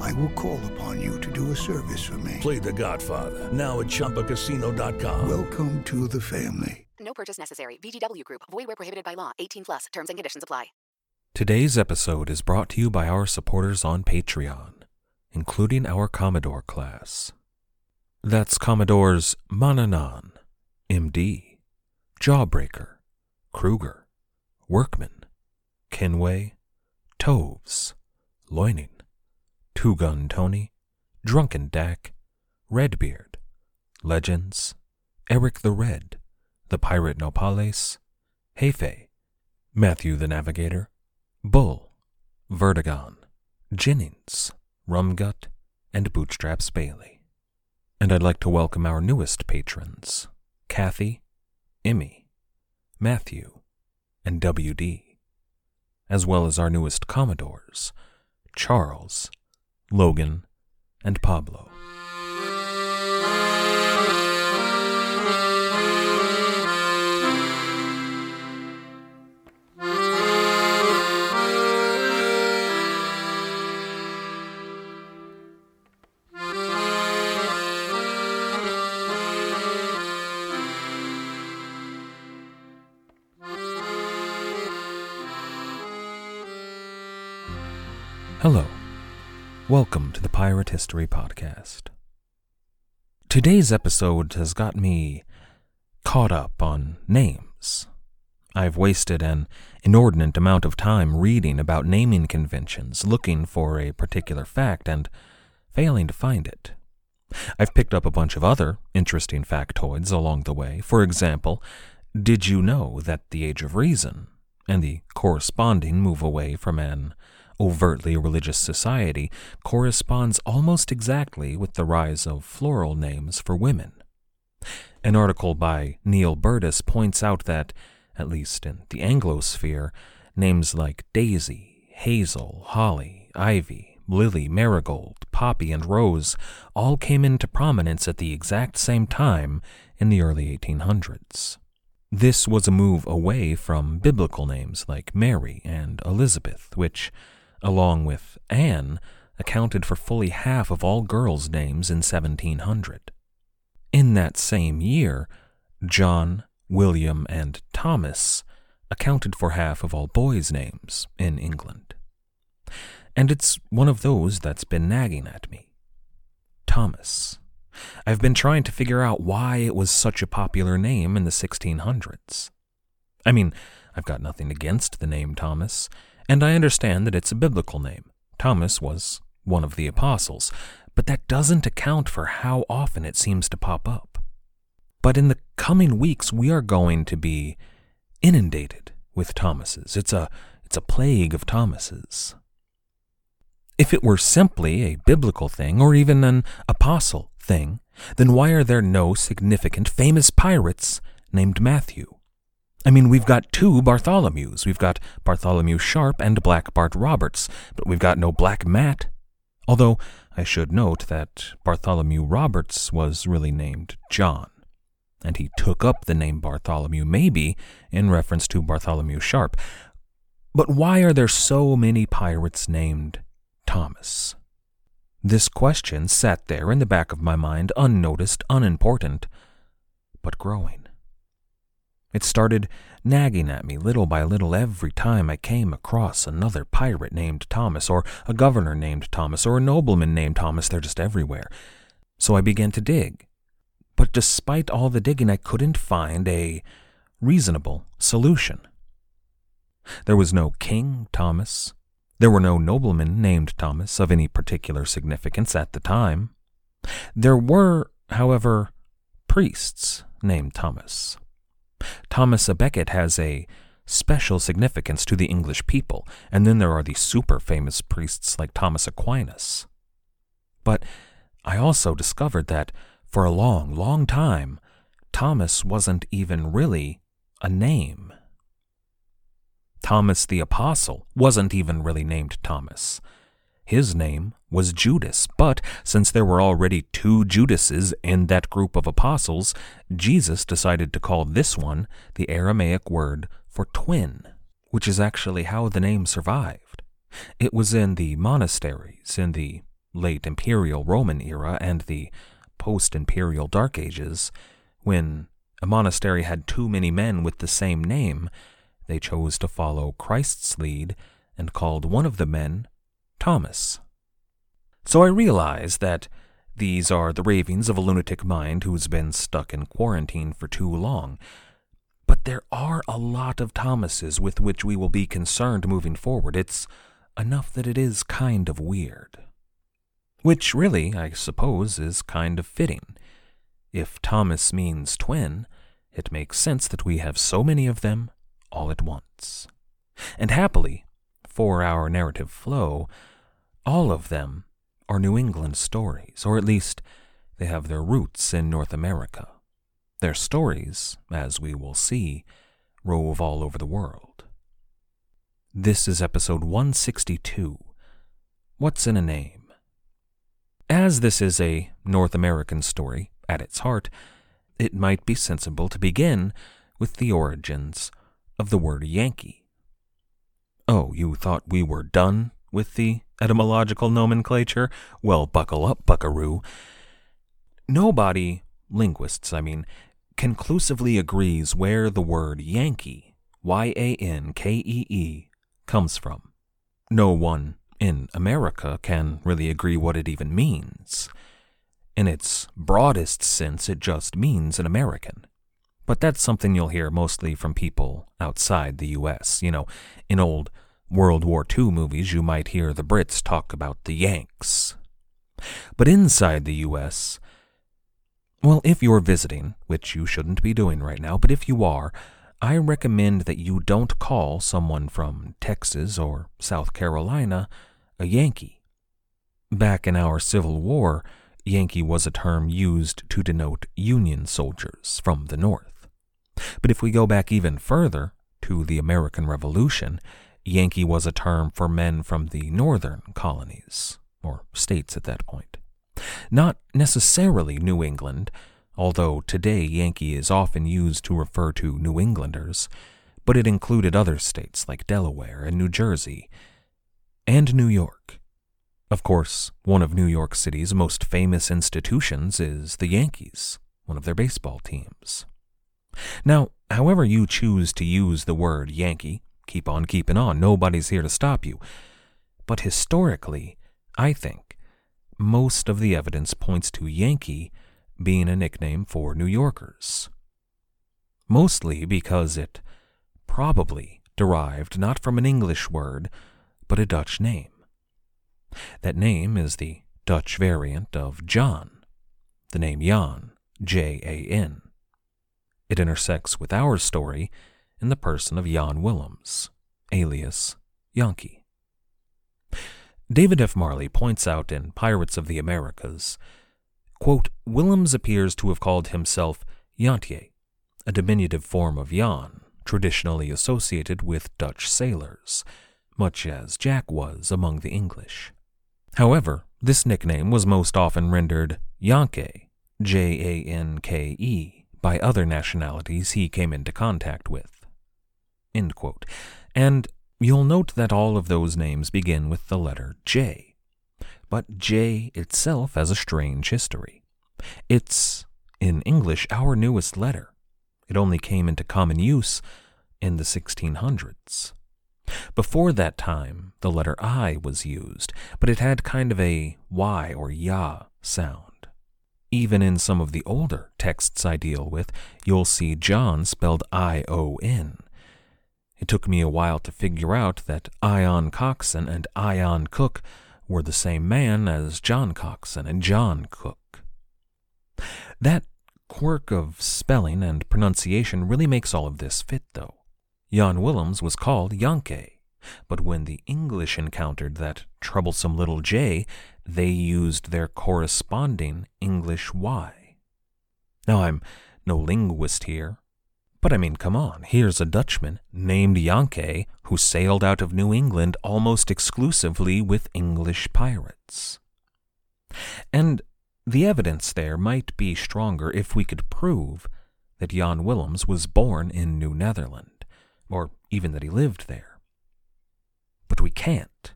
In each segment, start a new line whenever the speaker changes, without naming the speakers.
I will call upon you to do a service for me.
Play The Godfather now at ChumbaCasino.com.
Welcome to the family.
No purchase necessary. VGW Group. Void where prohibited by law. 18 plus. Terms and conditions apply.
Today's episode is brought to you by our supporters on Patreon, including our Commodore class. That's Commodores Mananan, MD, Jawbreaker, Kruger, Workman, Kinway, Toves, Loining, Two Gun Tony, Drunken Dak, Redbeard, Legends, Eric the Red, The Pirate Nopales, Hefe, Matthew the Navigator, Bull, Vertigon, Jennings, Rumgut, and Bootstraps Bailey. And I'd like to welcome our newest patrons, Kathy, Emmy, Matthew, and WD, as well as our newest Commodores, Charles, Logan, and Pablo. Welcome to the Pirate History Podcast. Today's episode has got me caught up on names. I've wasted an inordinate amount of time reading about naming conventions, looking for a particular fact, and failing to find it. I've picked up a bunch of other interesting factoids along the way. For example, did you know that the Age of Reason and the corresponding move away from an overtly religious society corresponds almost exactly with the rise of floral names for women. An article by Neil Burtis points out that, at least in the Anglosphere, names like Daisy, Hazel, Holly, Ivy, Lily, Marigold, Poppy, and Rose all came into prominence at the exact same time in the early 1800s. This was a move away from biblical names like Mary and Elizabeth, which along with Anne, accounted for fully half of all girls' names in 1700. In that same year, John, William, and Thomas accounted for half of all boys' names in England. And it's one of those that's been nagging at me. Thomas. I've been trying to figure out why it was such a popular name in the 1600s. I mean, I've got nothing against the name Thomas. And I understand that it's a biblical name. Thomas was one of the apostles, but that doesn't account for how often it seems to pop up. But in the coming weeks, we are going to be inundated with Thomases. It's a, it's a plague of Thomases. If it were simply a biblical thing or even an apostle thing, then why are there no significant famous pirates named Matthew? I mean, we've got two Bartholomews. We've got Bartholomew Sharp and Black Bart Roberts, but we've got no Black Matt. Although I should note that Bartholomew Roberts was really named John, and he took up the name Bartholomew maybe in reference to Bartholomew Sharp. But why are there so many pirates named Thomas? This question sat there in the back of my mind, unnoticed, unimportant, but growing. It started nagging at me little by little every time I came across another pirate named Thomas, or a governor named Thomas, or a nobleman named Thomas. They're just everywhere. So I began to dig. But despite all the digging, I couldn't find a reasonable solution. There was no King Thomas. There were no noblemen named Thomas of any particular significance at the time. There were, however, priests named Thomas. Thomas a Becket has a special significance to the English people, and then there are the super famous priests like Thomas Aquinas. But I also discovered that, for a long, long time, Thomas wasn't even really a name. Thomas the Apostle wasn't even really named Thomas. His name was Judas, but since there were already two Judases in that group of apostles, Jesus decided to call this one the Aramaic word for twin, which is actually how the name survived. It was in the monasteries in the late imperial Roman era and the post imperial Dark Ages, when a monastery had too many men with the same name, they chose to follow Christ's lead and called one of the men Thomas. So I realize that these are the ravings of a lunatic mind who's been stuck in quarantine for too long. But there are a lot of Thomases with which we will be concerned moving forward. It's enough that it is kind of weird. Which really, I suppose, is kind of fitting. If Thomas means twin, it makes sense that we have so many of them all at once. And happily, for our narrative flow, all of them are New England stories, or at least they have their roots in North America. Their stories, as we will see, rove all over the world. This is episode 162 What's in a Name? As this is a North American story at its heart, it might be sensible to begin with the origins of the word Yankee. Oh, you thought we were done with the etymological nomenclature? Well, buckle up, buckaroo. Nobody, linguists, I mean, conclusively agrees where the word Yankee, Y A N K E E, comes from. No one in America can really agree what it even means. In its broadest sense, it just means an American. But that's something you'll hear mostly from people outside the US. You know, in old World War II movies, you might hear the Brits talk about the Yanks. But inside the US, well, if you're visiting, which you shouldn't be doing right now, but if you are, I recommend that you don't call someone from Texas or South Carolina a Yankee. Back in our Civil War, Yankee was a term used to denote Union soldiers from the North. But if we go back even further, to the American Revolution, Yankee was a term for men from the northern colonies, or states at that point. Not necessarily New England, although today Yankee is often used to refer to New Englanders, but it included other states like Delaware and New Jersey, and New York. Of course, one of New York City's most famous institutions is the Yankees, one of their baseball teams. Now, however you choose to use the word Yankee, keep on keeping on, nobody's here to stop you. But historically, I think, most of the evidence points to Yankee being a nickname for New Yorkers. Mostly because it probably derived not from an English word, but a Dutch name. That name is the Dutch variant of John, the name Jan, J A N. It intersects with our story in the person of Jan Willems, alias Yankee. David F. Marley points out in Pirates of the Americas, quote, Willems appears to have called himself Jantje, a diminutive form of Jan, traditionally associated with Dutch sailors, much as Jack was among the English. However, this nickname was most often rendered Janke, J A N K E, by other nationalities he came into contact with. And you'll note that all of those names begin with the letter J. But J itself has a strange history. It's, in English, our newest letter. It only came into common use in the 1600s. Before that time, the letter I was used, but it had kind of a Y or Ya sound. Even in some of the older texts I deal with, you'll see John spelled I O N. It took me a while to figure out that Ion Coxon and Ion Cook were the same man as John Coxon and John Cook. That quirk of spelling and pronunciation really makes all of this fit, though. Jan Willems was called Janke, but when the English encountered that troublesome little J, they used their corresponding English Y. Now, I'm no linguist here, but I mean, come on, here's a Dutchman named Yankee who sailed out of New England almost exclusively with English pirates. And the evidence there might be stronger if we could prove that Jan Willems was born in New Netherland, or even that he lived there. But we can't.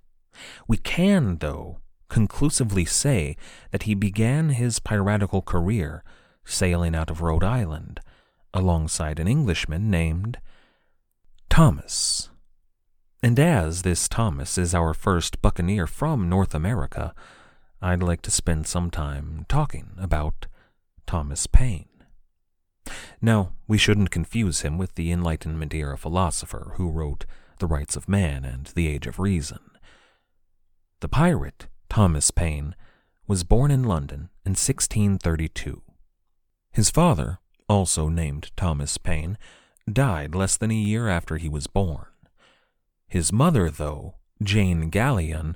We can, though, conclusively say that he began his piratical career sailing out of Rhode Island alongside an Englishman named Thomas. And as this Thomas is our first buccaneer from North America, I'd like to spend some time talking about Thomas Paine. Now, we shouldn't confuse him with the Enlightenment era philosopher who wrote The Rights of Man and The Age of Reason. The pirate, Thomas Paine, was born in London in 1632. His father, also named Thomas Paine, died less than a year after he was born. His mother, though, Jane Gallion,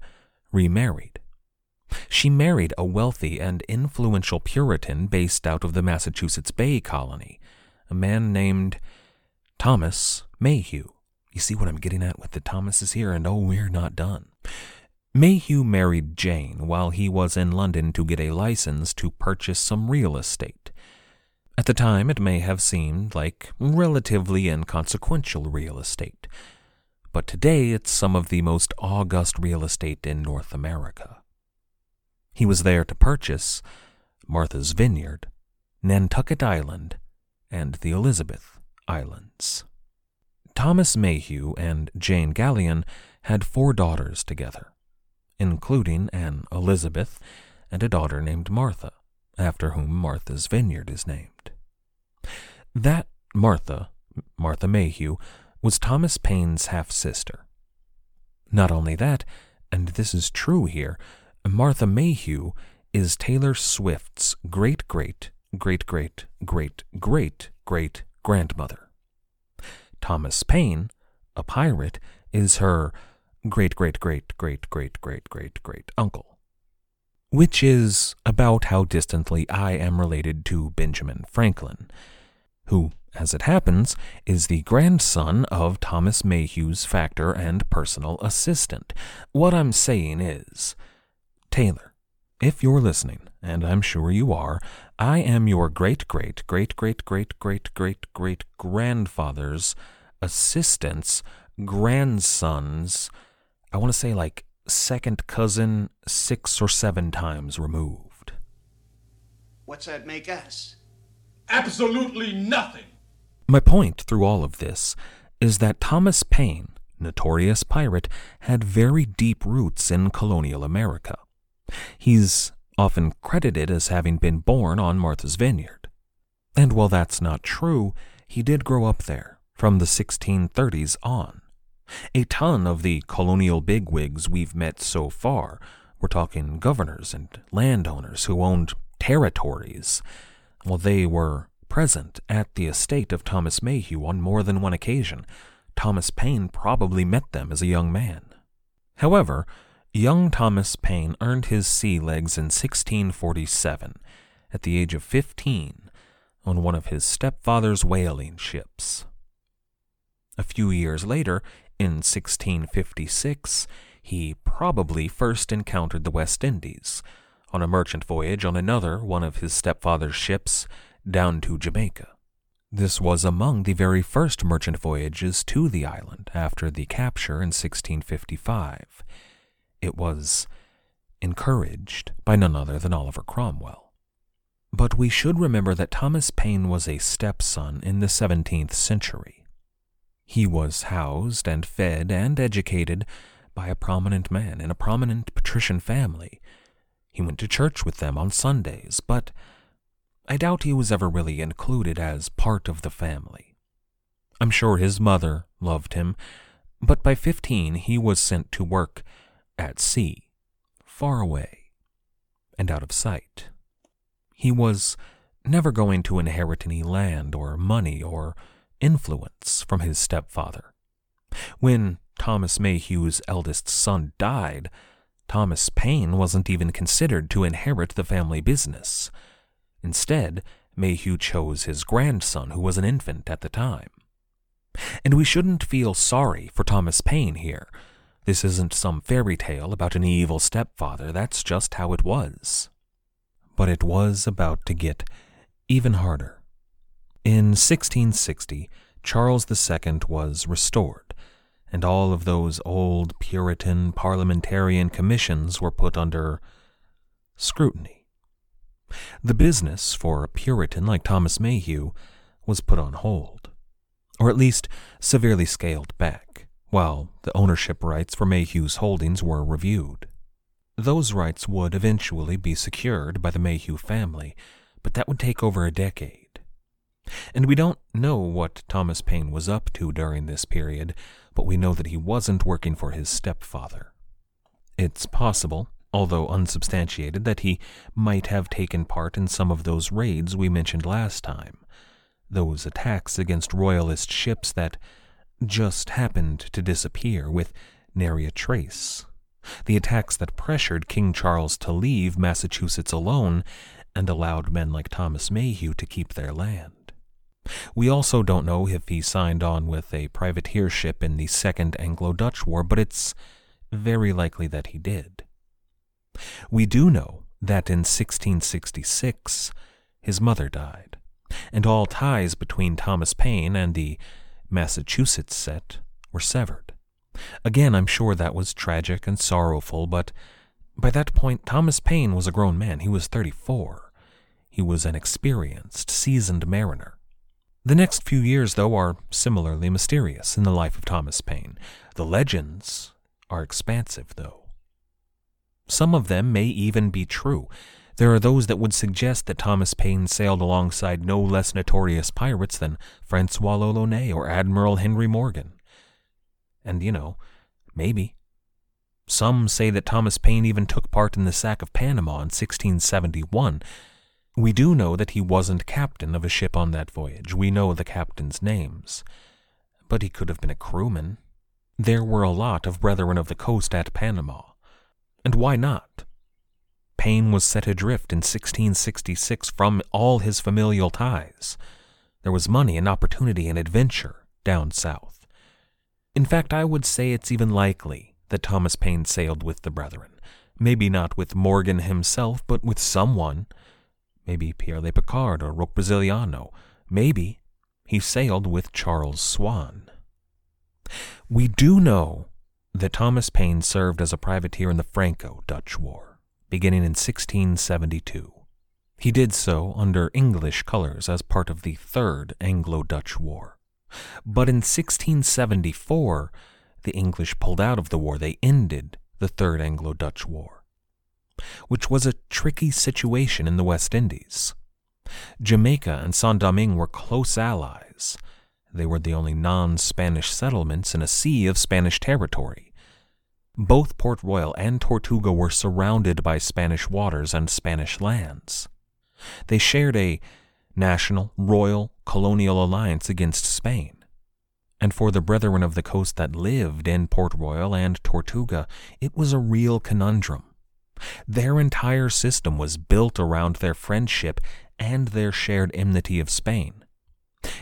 remarried. She married a wealthy and influential Puritan based out of the Massachusetts Bay Colony, a man named Thomas Mayhew. You see what I'm getting at with the Thomases here? And oh, we're not done. Mayhew married Jane while he was in London to get a license to purchase some real estate. At the time, it may have seemed like relatively inconsequential real estate, but today it's some of the most august real estate in North America. He was there to purchase Martha's Vineyard, Nantucket Island, and the Elizabeth Islands. Thomas Mayhew and Jane Gallion had four daughters together, including an Elizabeth and a daughter named Martha, after whom Martha's Vineyard is named. That Martha, Martha Mayhew, was Thomas Paine's half sister. Not only that, and this is true here, Martha Mayhew is Taylor Swift's great great great great great great great grandmother. Thomas Paine, a pirate, is her great great great great great great great great uncle. Which is about how distantly I am related to Benjamin Franklin, who, as it happens, is the grandson of Thomas Mayhew's factor and personal assistant. What I'm saying is, Taylor, if you're listening, and I'm sure you are, I am your great great great great great great great great grandfather's assistant's grandson's, I want to say like second cousin six or seven times removed.
What's that make us?
Absolutely nothing.
My point through all of this is that Thomas Paine, notorious pirate, had very deep roots in colonial America. He's often credited as having been born on Martha's Vineyard. And while that's not true, he did grow up there from the 1630s on. A ton of the colonial bigwigs we've met so far, we're talking governors and landowners who owned territories, well, they were present at the estate of Thomas Mayhew on more than one occasion. Thomas Paine probably met them as a young man. However, Young Thomas Paine earned his sea legs in 1647, at the age of 15, on one of his stepfather's whaling ships. A few years later, in 1656, he probably first encountered the West Indies on a merchant voyage on another one of his stepfather's ships down to Jamaica. This was among the very first merchant voyages to the island after the capture in 1655 it was encouraged by none other than Oliver Cromwell. But we should remember that Thomas Paine was a stepson in the 17th century. He was housed and fed and educated by a prominent man in a prominent patrician family. He went to church with them on Sundays, but I doubt he was ever really included as part of the family. I'm sure his mother loved him, but by 15 he was sent to work at sea, far away, and out of sight. He was never going to inherit any land or money or influence from his stepfather. When Thomas Mayhew's eldest son died, Thomas Paine wasn't even considered to inherit the family business. Instead, Mayhew chose his grandson, who was an infant at the time. And we shouldn't feel sorry for Thomas Paine here. This isn't some fairy tale about an evil stepfather, that's just how it was. But it was about to get even harder. In 1660, Charles II was restored, and all of those old Puritan parliamentarian commissions were put under scrutiny. The business for a Puritan like Thomas Mayhew was put on hold, or at least severely scaled back, while the ownership rights for Mayhew's holdings were reviewed. Those rights would eventually be secured by the Mayhew family, but that would take over a decade. And we don't know what Thomas Paine was up to during this period, but we know that he wasn't working for his stepfather. It's possible, although unsubstantiated, that he might have taken part in some of those raids we mentioned last time, those attacks against royalist ships that just happened to disappear with nary a trace, the attacks that pressured King Charles to leave Massachusetts alone and allowed men like Thomas Mayhew to keep their land. We also don't know if he signed on with a privateership in the Second Anglo Dutch War, but it's very likely that he did. We do know that in 1666 his mother died, and all ties between Thomas Paine and the Massachusetts set were severed. Again, I'm sure that was tragic and sorrowful, but by that point, Thomas Paine was a grown man. He was 34. He was an experienced, seasoned mariner. The next few years, though, are similarly mysterious in the life of Thomas Paine. The legends are expansive, though. Some of them may even be true. There are those that would suggest that Thomas Paine sailed alongside no less notorious pirates than Francois l'Olonnais or Admiral Henry Morgan. And, you know, maybe. Some say that Thomas Paine even took part in the sack of Panama in 1671, we do know that he wasn't captain of a ship on that voyage. We know the captain's names. But he could have been a crewman. There were a lot of Brethren of the Coast at Panama. And why not? Paine was set adrift in 1666 from all his familial ties. There was money and opportunity and adventure down south. In fact, I would say it's even likely that Thomas Paine sailed with the Brethren. Maybe not with Morgan himself, but with someone maybe Pierre Le Picard or Roque Brasiliano. Maybe he sailed with Charles Swan. We do know that Thomas Paine served as a privateer in the Franco Dutch War, beginning in 1672. He did so under English colors as part of the Third Anglo Dutch War. But in 1674, the English pulled out of the war. They ended the Third Anglo Dutch War which was a tricky situation in the West Indies. Jamaica and Saint Domingue were close allies. They were the only non Spanish settlements in a sea of Spanish territory. Both Port Royal and Tortuga were surrounded by Spanish waters and Spanish lands. They shared a national, royal, colonial alliance against Spain. And for the brethren of the coast that lived in Port Royal and Tortuga, it was a real conundrum. Their entire system was built around their friendship and their shared enmity of Spain.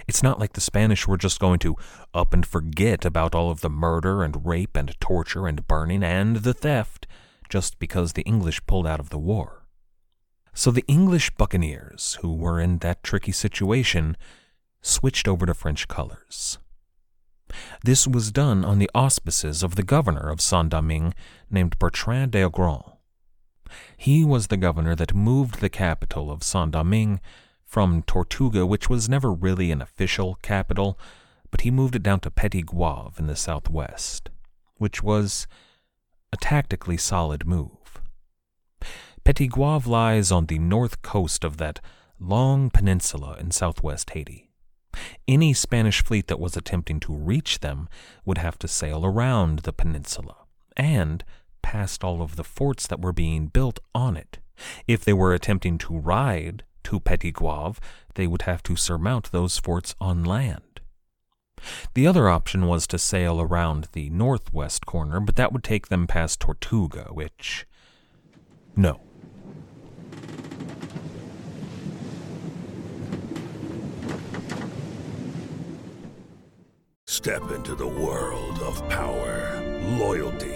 It's not like the Spanish were just going to up and forget about all of the murder and rape and torture and burning and the theft just because the English pulled out of the war. So the English buccaneers, who were in that tricky situation, switched over to French colors. This was done on the auspices of the governor of Saint Domingue named Bertrand d'Ogeron. He was the governor that moved the capital of Saint Domingue from Tortuga, which was never really an official capital, but he moved it down to Petit Goave in the southwest, which was a tactically solid move. Petit Goave lies on the north coast of that long peninsula in southwest Haiti. Any Spanish fleet that was attempting to reach them would have to sail around the peninsula and past all of the forts that were being built on it. If they were attempting to ride to Petit Goave, they would have to surmount those forts on land. The other option was to sail around the northwest corner, but that would take them past Tortuga, which. No.
Step into the world of power, loyalty,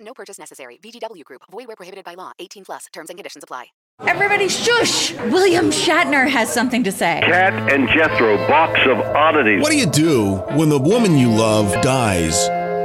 No purchase necessary. VGW Group. Void where prohibited by law. 18 plus. Terms and conditions apply.
Everybody shush! William Shatner has something to say.
Cat and Jethro, box of oddities.
What do you do when the woman you love dies?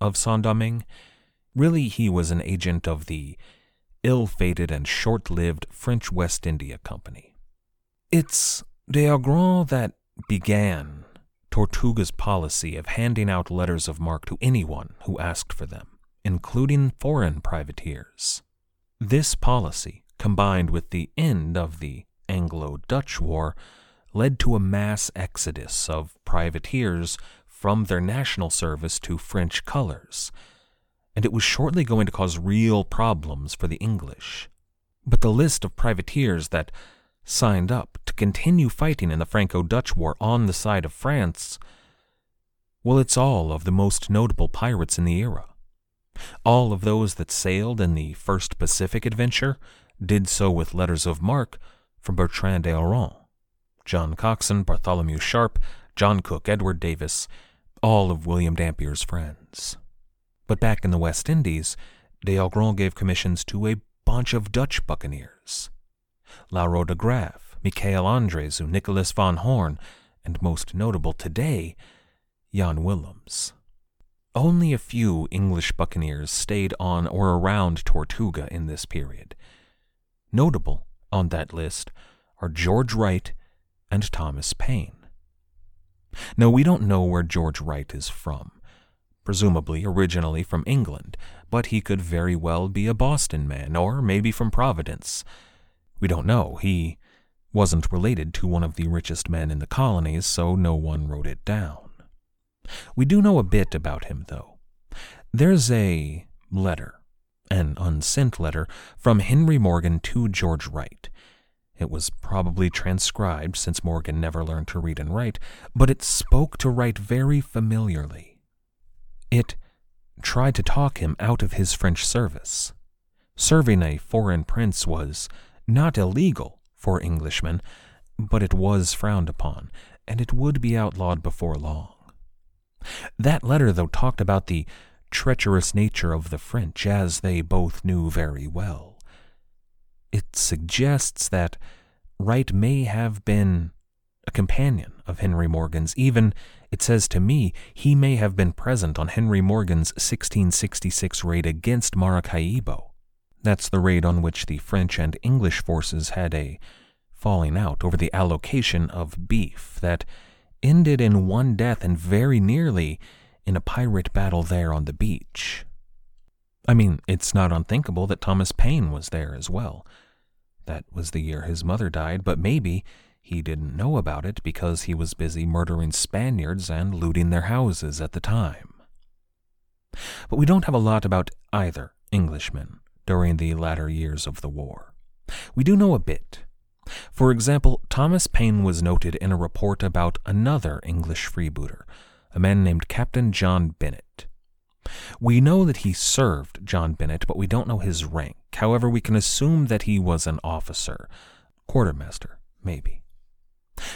of Saint-Domingue. Really, he was an agent of the ill-fated and short-lived French West India Company. It's D'Ogeron that began Tortuga's policy of handing out letters of marque to anyone who asked for them, including foreign privateers. This policy, combined with the end of the Anglo-Dutch War, led to a mass exodus of privateers from their national service to French colors, and it was shortly going to cause real problems for the English. But the list of privateers that signed up to continue fighting in the Franco Dutch War on the side of France, well, it's all of the most notable pirates in the era. All of those that sailed in the first Pacific adventure did so with letters of marque from Bertrand d'Ogeron, John Coxon, Bartholomew Sharp, John Cook, Edward Davis, all of William Dampier's friends. But back in the West Indies, D'Ogeron gave commissions to a bunch of Dutch buccaneers. Lauro de Graaf, Michael Andrieszoon, Nicholas von Horn, and most notable today, Jan Willems. Only a few English buccaneers stayed on or around Tortuga in this period. Notable on that list are George Wright and Thomas Paine. Now, we don't know where George Wright is from. Presumably originally from England, but he could very well be a Boston man, or maybe from Providence. We don't know. He wasn't related to one of the richest men in the colonies, so no one wrote it down. We do know a bit about him, though. There's a letter, an unsent letter, from Henry Morgan to George Wright. It was probably transcribed since Morgan never learned to read and write, but it spoke to Wright very familiarly. It tried to talk him out of his French service. Serving a foreign prince was not illegal for Englishmen, but it was frowned upon, and it would be outlawed before long. That letter, though, talked about the treacherous nature of the French, as they both knew very well. It suggests that Wright may have been a companion of Henry Morgan's. Even, it says to me, he may have been present on Henry Morgan's 1666 raid against Maracaibo. That's the raid on which the French and English forces had a falling out over the allocation of beef that ended in one death and very nearly in a pirate battle there on the beach. I mean, it's not unthinkable that Thomas Paine was there as well. That was the year his mother died, but maybe he didn't know about it because he was busy murdering Spaniards and looting their houses at the time. But we don't have a lot about either Englishman, during the latter years of the war. We do know a bit. For example, Thomas Paine was noted in a report about another English freebooter, a man named Captain John Bennet. We know that he served John Bennett, but we don't know his rank. However, we can assume that he was an officer, quartermaster, maybe.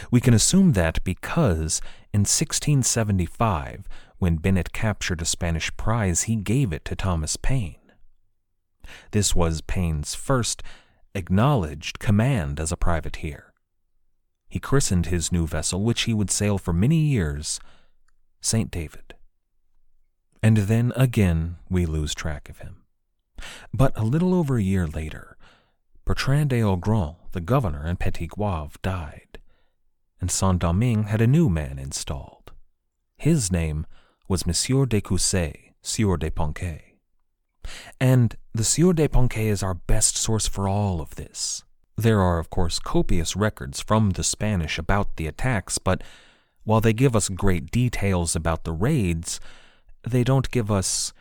We can assume that because in 1675, when Bennett captured a Spanish prize, he gave it to Thomas Paine. This was Paine's first acknowledged command as a privateer. He christened his new vessel, which he would sail for many years, St. David. And then again we lose track of him. But a little over a year later, Bertrand des Hauts-Grans, the governor in Petit Goave, died, and Saint Domingue had a new man installed. His name was Monsieur de Cousset, Sieur de Pouancey. And the Sieur de Pouancey is our best source for all of this. There are, of course, copious records from the Spanish about the attacks, but while they give us great details about the raids, they don't give us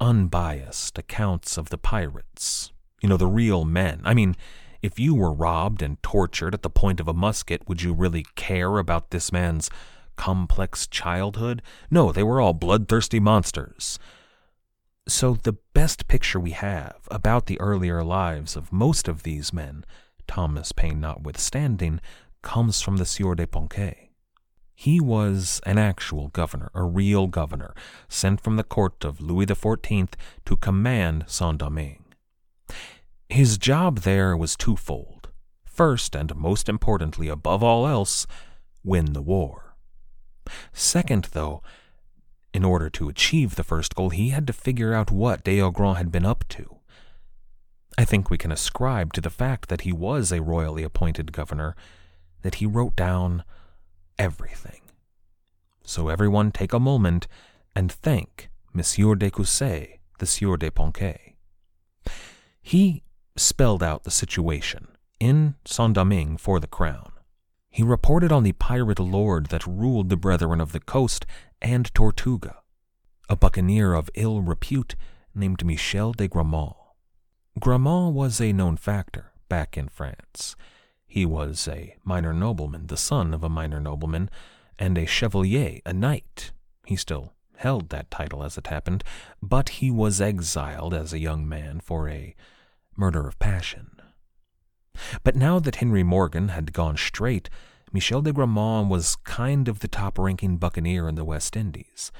unbiased accounts of the pirates. You know, the real men. I mean, if you were robbed and tortured at the point of a musket, would you really care about this man's complex childhood? No, they were all bloodthirsty monsters. So, the best picture we have about the earlier lives of most of these men, Thomas Paine notwithstanding, comes from the Sieur de Pouancey. He was an actual governor, a real governor, sent from the court of Louis XIV to command Saint Domingue. His job there was twofold. First, and most importantly above all else, win the war. Second, though, in order to achieve the first goal, he had to figure out what Hauts-Grans had been up to. I think we can ascribe to the fact that he was a royally appointed governor that he wrote down everything. So everyone take a moment and thank Monsieur de Cousset, the Sieur de Pouancey. He spelled out the situation in Saint Domingue for the crown. He reported on the pirate lord that ruled the Brethren of the Coast and Tortuga, a buccaneer of ill repute named Michel de Gramont. Gramont was a known factor back in France. He was a minor nobleman, the son of a minor nobleman, and a chevalier, a knight. He still held that title as it happened, but he was exiled as a young man for a murder of passion. But now that Henry Morgan had gone straight, Michel de Gramont was kind of the top ranking buccaneer in the West Indies.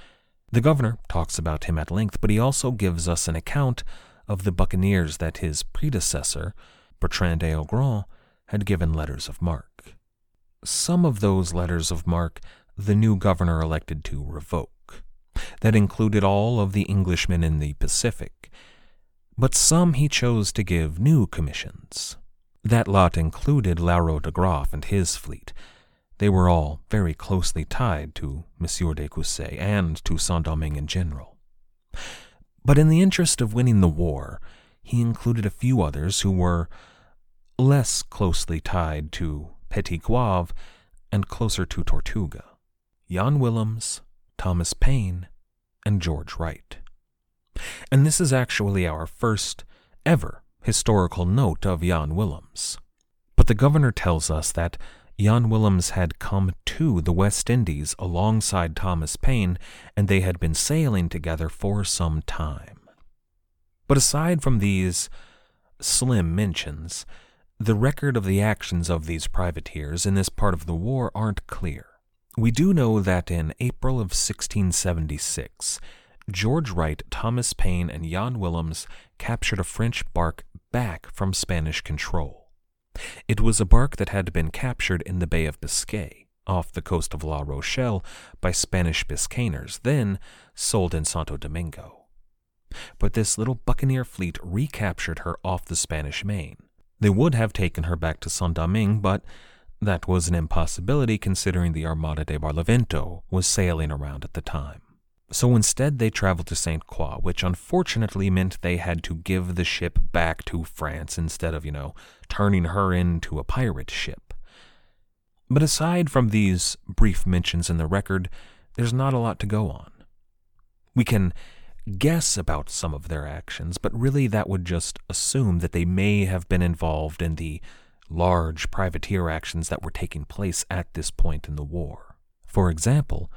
The governor talks about him at length, but he also gives us an account of the buccaneers that his predecessor, Bertrand des had given letters of marque. Some of those letters of marque the new governor elected to revoke. That included all of the Englishmen in the Pacific, but some he chose to give new commissions. That lot included Lauro de Graaf and his fleet. They were all very closely tied to Monsieur de Cousset and to Saint Domingue in general. But in the interest of winning the war, he included a few others who were less closely tied to Petit Goave and closer to Tortuga Jan Willems, Thomas Paine, and George Wright. And this is actually our first ever historical note of Jan Willems. But the governor tells us that Jan Willems had come to the West Indies alongside Thomas Paine, and they had been sailing together for some time. But aside from these slim mentions, the record of the actions of these privateers in this part of the war aren't clear. We do know that in April of 1676, George Wright, Thomas Paine, and Jan Willems captured a French bark back from Spanish control. It was a bark that had been captured in the Bay of Biscay, off the coast of La Rochelle, by Spanish Biscayers, then sold in Santo Domingo. But this little buccaneer fleet recaptured her off the Spanish main. They would have taken her back to Saint Domingue, but that was an impossibility considering the Armada de Barlovento was sailing around at the time. So instead, they traveled to St. Croix, which unfortunately meant they had to give the ship back to France instead of, you know, turning her into a pirate ship. But aside from these brief mentions in the record, there's not a lot to go on. We can guess about some of their actions, but really that would just assume that they may have been involved in the large privateer actions that were taking place at this point in the war. For example,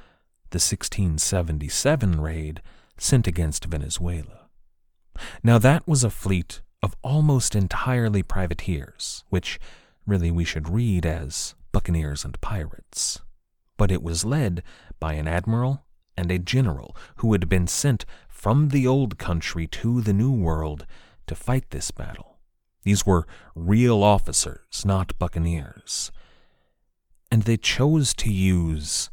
the 1677 raid sent against Venezuela. Now, that was a fleet of almost entirely privateers, which really we should read as buccaneers and pirates. But it was led by an admiral and a general who had been sent from the old country to the new world to fight this battle. These were real officers, not buccaneers. And they chose to use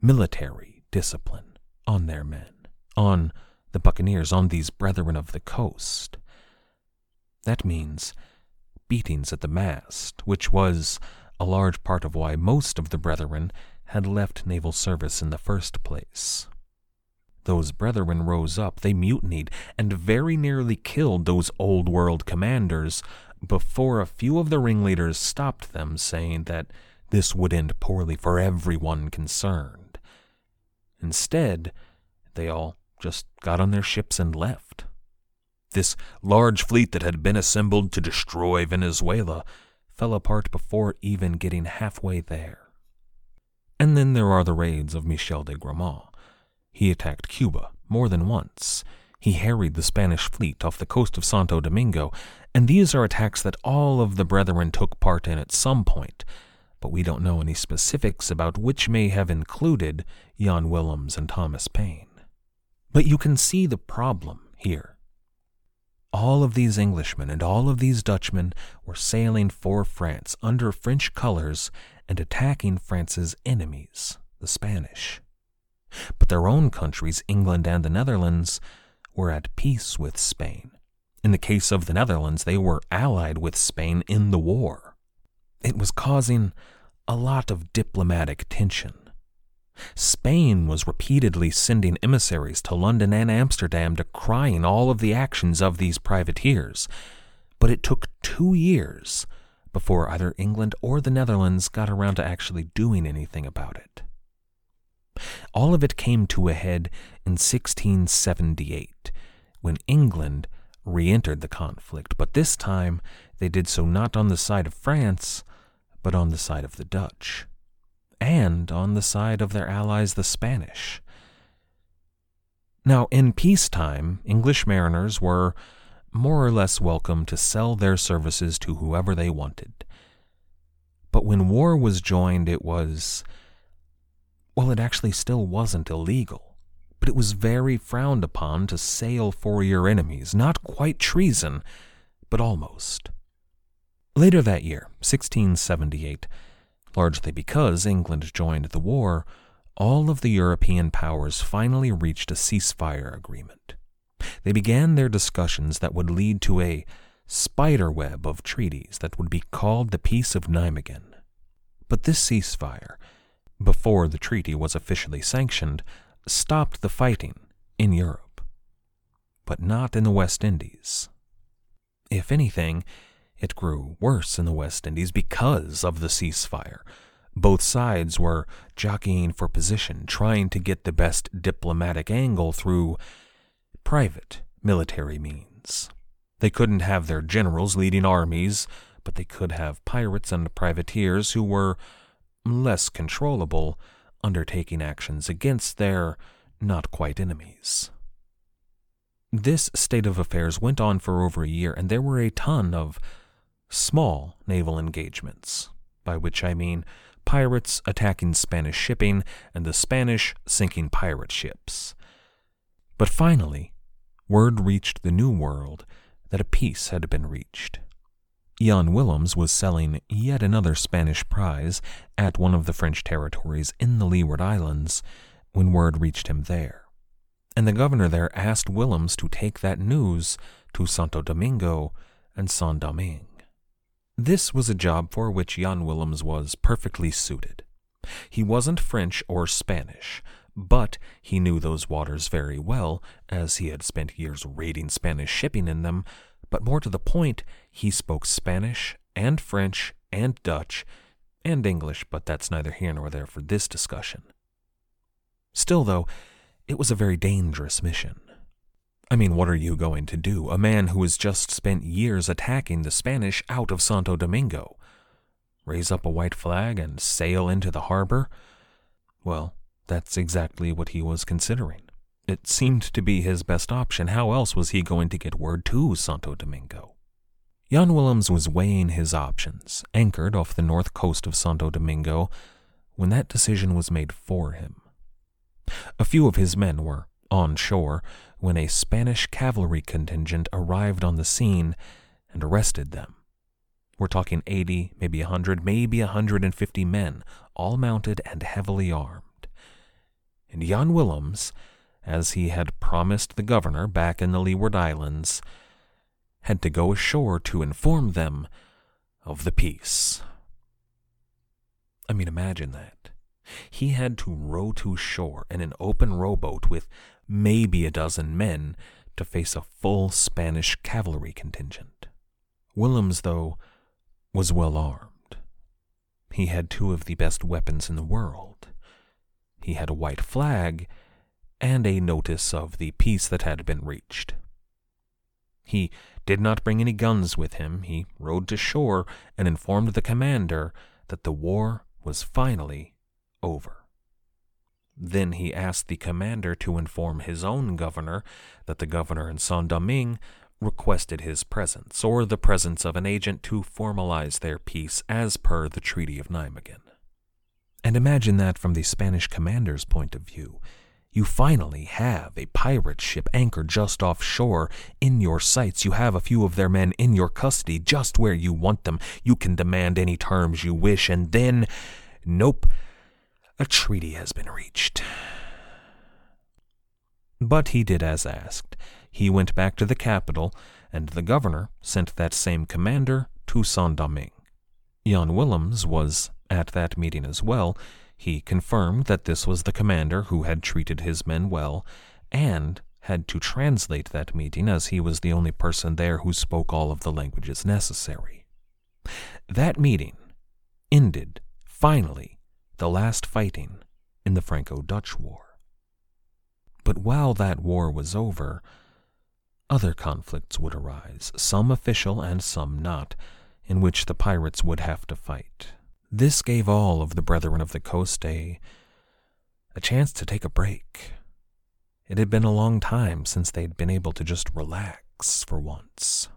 military discipline on their men, on the buccaneers, on these brethren of the coast. That means beatings at the mast, which was a large part of why most of the brethren had left naval service in the first place. Those brethren rose up, they mutinied, and very nearly killed those old world commanders before a few of the ringleaders stopped them, saying that this would end poorly for everyone concerned. Instead, they all just got on their ships and left. This large fleet that had been assembled to destroy Venezuela fell apart before even getting halfway there. And then there are the raids of Michel de Grammont. He attacked Cuba more than once. He harried the Spanish fleet off the coast of Santo Domingo, and these are attacks that all of the brethren took part in at some point, but we don't know any specifics about which may have included Jan Willems and Thomas Paine. But you can see the problem here. All of these Englishmen and all of these Dutchmen were sailing for France under French colors and attacking France's enemies, the Spanish. But their own countries, England and the Netherlands, were at peace with Spain. In the case of the Netherlands, they were allied with Spain in the war. It was causing a lot of diplomatic tension. Spain was repeatedly sending emissaries to London and Amsterdam decrying all of the actions of these privateers, but it took two years before either England or the Netherlands got around to actually doing anything about it. All of it came to a head in 1678, when England re entered the conflict, but this time they did so not on the side of France, but on the side of the Dutch, and on the side of their allies, the Spanish. Now, in peacetime, English mariners were more or less welcome to sell their services to whoever they wanted. But when war was joined, it was well, it actually still wasn't illegal, but it was very frowned upon to sail for your enemies. Not quite treason, but almost. Later that year, 1678, largely because England joined the war, all of the European powers finally reached a ceasefire agreement. They began their discussions that would lead to a spider web of treaties that would be called the Peace of Nijmegen. But this ceasefire before the treaty was officially sanctioned, stopped the fighting in Europe, but not in the West Indies. If anything, it grew worse in the West Indies because of the ceasefire. Both sides were jockeying for position, trying to get the best diplomatic angle through private military means. They couldn't have their generals leading armies, but they could have pirates and privateers who were less controllable, undertaking actions against their not quite enemies. This state of affairs went on for over a year, and there were a ton of small naval engagements, by which I mean pirates attacking Spanish shipping and the Spanish sinking pirate ships. But finally, word reached the New World that a peace had been reached. Jan Willems was selling yet another Spanish prize at one of the French territories in the Leeward Islands when word reached him there. And the governor there asked Willems to take that news to Santo Domingo and Saint Domingue. This was a job for which Jan Willems was perfectly suited. He wasn't French or Spanish, but he knew those waters very well, as he had spent years raiding Spanish shipping in them but more to the point, he spoke Spanish and French and Dutch and English, but that's neither here nor there for this discussion. Still, though, it was a very dangerous mission. I mean, what are you going to do? A man who has just spent years attacking the Spanish out of Santo Domingo. Raise up a white flag and sail into the harbor? Well, that's exactly what he was considering. It seemed to be his best option. How else was he going to get word to Santo Domingo? Jan Willems was weighing his options, anchored off the north coast of Santo Domingo, when that decision was made for him. A few of his men were on shore when a Spanish cavalry contingent arrived on the scene and arrested them. We're talking 80, maybe a 100, maybe a 150 men, all mounted and heavily armed. And Jan Willems, as he had promised the governor back in the Leeward Islands, had to go ashore to inform them of the peace. I mean, imagine that. He had to row to shore in an open rowboat with maybe a dozen men to face a full Spanish cavalry contingent. Willems, though, was well armed. He had two of the best weapons in the world. He had a white flag and a notice of the peace that had been reached. He did not bring any guns with him. He rowed to shore and informed the commander that the war was finally over. Then he asked the commander to inform his own governor that the governor in Saint Domingue requested his presence, or the presence of an agent to formalize their peace as per the Treaty of Nijmegen. And imagine that from the Spanish commander's point of view. You finally have a pirate ship anchored just offshore in your sights. You have a few of their men in your custody just where you want them. You can demand any terms you wish, and then, nope, a treaty has been reached. But he did as asked. He went back to the capital, and the governor sent that same commander to Saint Domingue. Jan Willems was at that meeting as well. He confirmed that this was the commander who had treated his men well, and had to translate that meeting as he was the only person there who spoke all of the languages necessary. That meeting ended, finally, the last fighting in the Franco Dutch War. But while that war was over, other conflicts would arise, some official and some not, in which the pirates would have to fight. This gave all of the Brethren of the Coast a, chance to take a break. It had been a long time since they'd been able to just relax for once.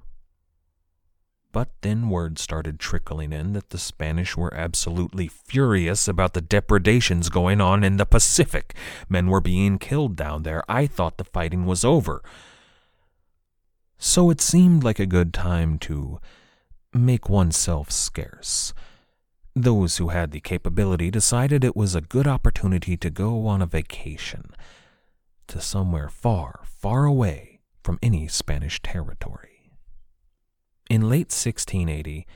But then word started trickling in that the Spanish were absolutely furious about the depredations going on in the Pacific. Men were being killed down there. I thought the fighting was over. So it seemed like a good time to make oneself scarce. Those who had the capability decided it was a good opportunity to go on a vacation to somewhere far, far away from any Spanish territory. In late 1680,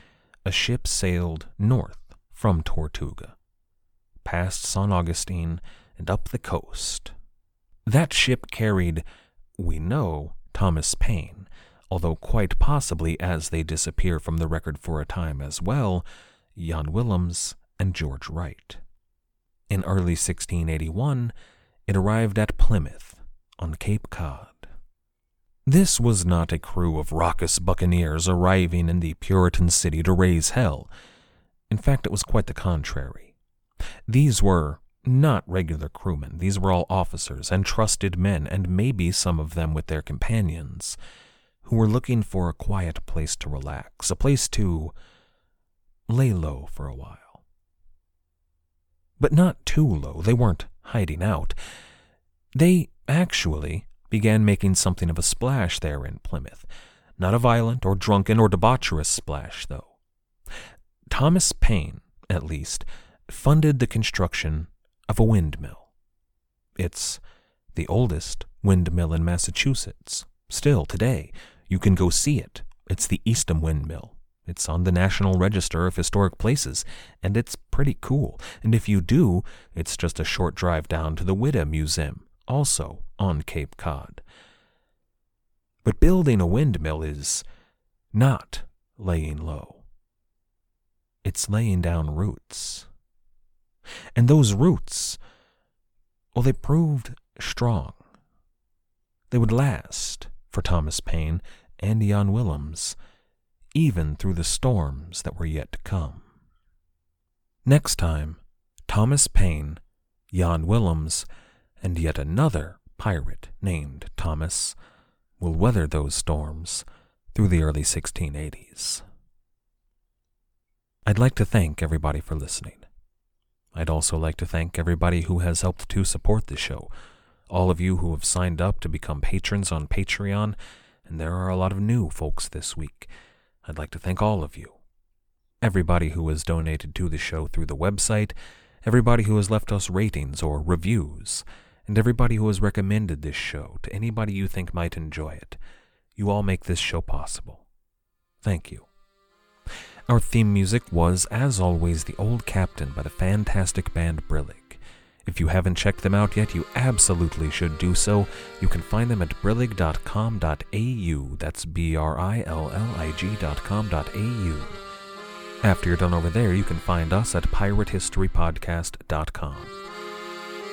a ship sailed north from Tortuga, past San Augustine, and up the coast. That ship carried, we know, Thomas Paine, although quite possibly as they disappear from the record for a time as well, Jan Willems and George Wright. In early 1681, it arrived at Plymouth on Cape Cod. This was not a crew of raucous buccaneers arriving in the Puritan city to raise hell. In fact, it was quite the contrary. These were not regular crewmen. These were all officers and trusted men, and maybe some of them with their companions who were looking for a quiet place to relax, a place to lay low for a while. But not too low, they weren't hiding out. They actually began making something of a splash there in Plymouth. Not a violent or drunken or debaucherous splash, though. Thomas Paine, at least, funded the construction of a windmill. It's the oldest windmill in Massachusetts, still today, you can go see it. It's the Eastham Windmill. It's on the National Register of Historic Places, and it's pretty cool. And if you do, it's just a short drive down to the Whydah Museum, also on Cape Cod. But building a windmill is not laying low. It's laying down roots. And those roots, well, they proved strong. They would last for Thomas Paine and Jan Willems, even through the storms that were yet to come. Next time, Thomas Paine, Jan Willems, and yet another pirate named Thomas will weather those storms through the early 1680s. I'd like to thank everybody for listening. I'd also like to thank everybody who has helped to support the show, all of you who have signed up to become patrons on Patreon, and there are a lot of new folks this week. I'd like to thank all of you. Everybody who has donated to the show through the website, everybody who has left us ratings or reviews, and everybody who has recommended this show to anybody you think might enjoy it. You all make this show possible. Thank you. Our theme music was, as always, The Old Captain by the fantastic band Brillig. If you haven't checked them out yet, you absolutely should do so. You can find them at brillig.com.au. That's B R I L L I G.com.au. After you're done over there, you can find us at piratehistorypodcast.com.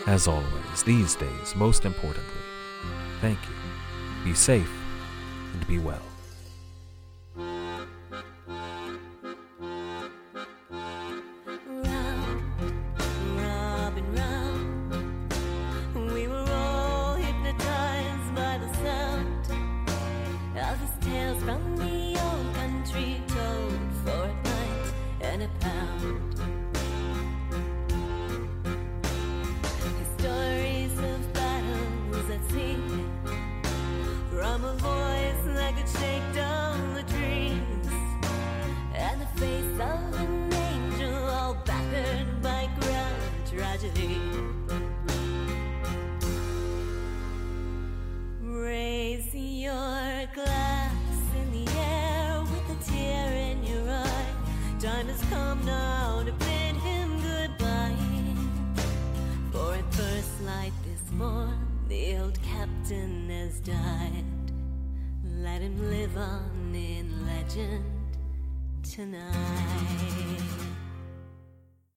As always, these days, most importantly, thank you. Be safe and be well.
Let him live on in legend tonight.